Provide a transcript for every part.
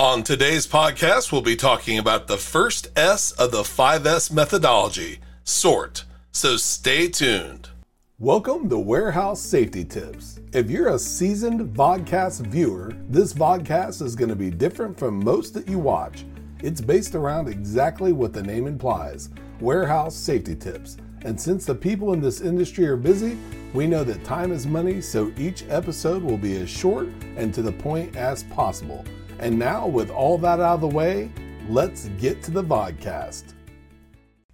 On today's podcast, we'll be talking about the first S of the 5S methodology sort. So stay tuned. Welcome to Warehouse Safety Tips. If you're a seasoned vodcast viewer, this vodcast is going to be different from most that you watch. It's based around exactly what the name implies warehouse safety tips. And since the people in this industry are busy, we know that time is money, so each episode will be as short and to the point as possible. And now, with all that out of the way, let's get to the vodcast.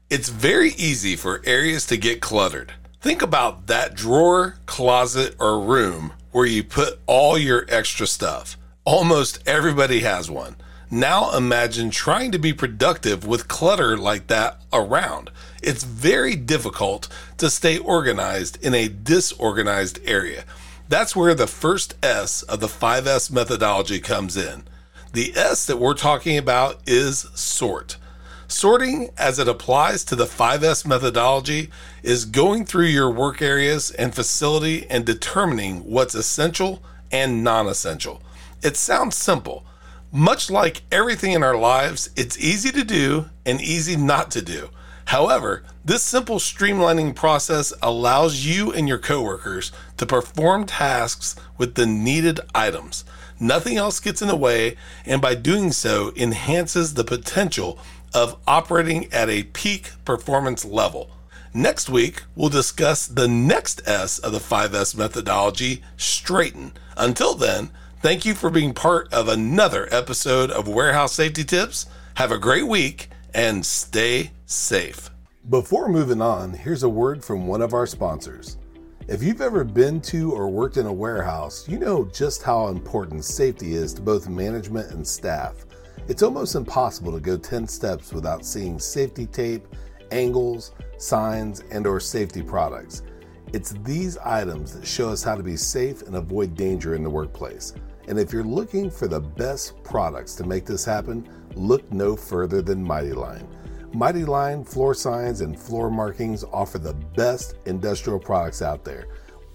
It's very easy for areas to get cluttered. Think about that drawer, closet, or room where you put all your extra stuff. Almost everybody has one. Now imagine trying to be productive with clutter like that around. It's very difficult to stay organized in a disorganized area. That's where the first S of the 5S methodology comes in. The S that we're talking about is sort. Sorting, as it applies to the 5S methodology, is going through your work areas and facility and determining what's essential and non essential. It sounds simple. Much like everything in our lives, it's easy to do and easy not to do. However, this simple streamlining process allows you and your coworkers to perform tasks with the needed items. Nothing else gets in the way, and by doing so, enhances the potential of operating at a peak performance level. Next week, we'll discuss the next S of the 5S methodology, straighten. Until then, thank you for being part of another episode of Warehouse Safety Tips. Have a great week and stay safe. Before moving on, here's a word from one of our sponsors. If you've ever been to or worked in a warehouse, you know just how important safety is to both management and staff. It's almost impossible to go 10 steps without seeing safety tape, angles, signs, and or safety products. It's these items that show us how to be safe and avoid danger in the workplace. And if you're looking for the best products to make this happen, look no further than Mighty Line. Mighty Line floor signs and floor markings offer the best industrial products out there.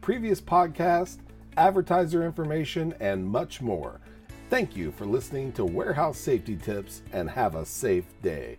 previous podcasts, advertiser information, and much more. Thank you for listening to Warehouse Safety Tips and have a safe day.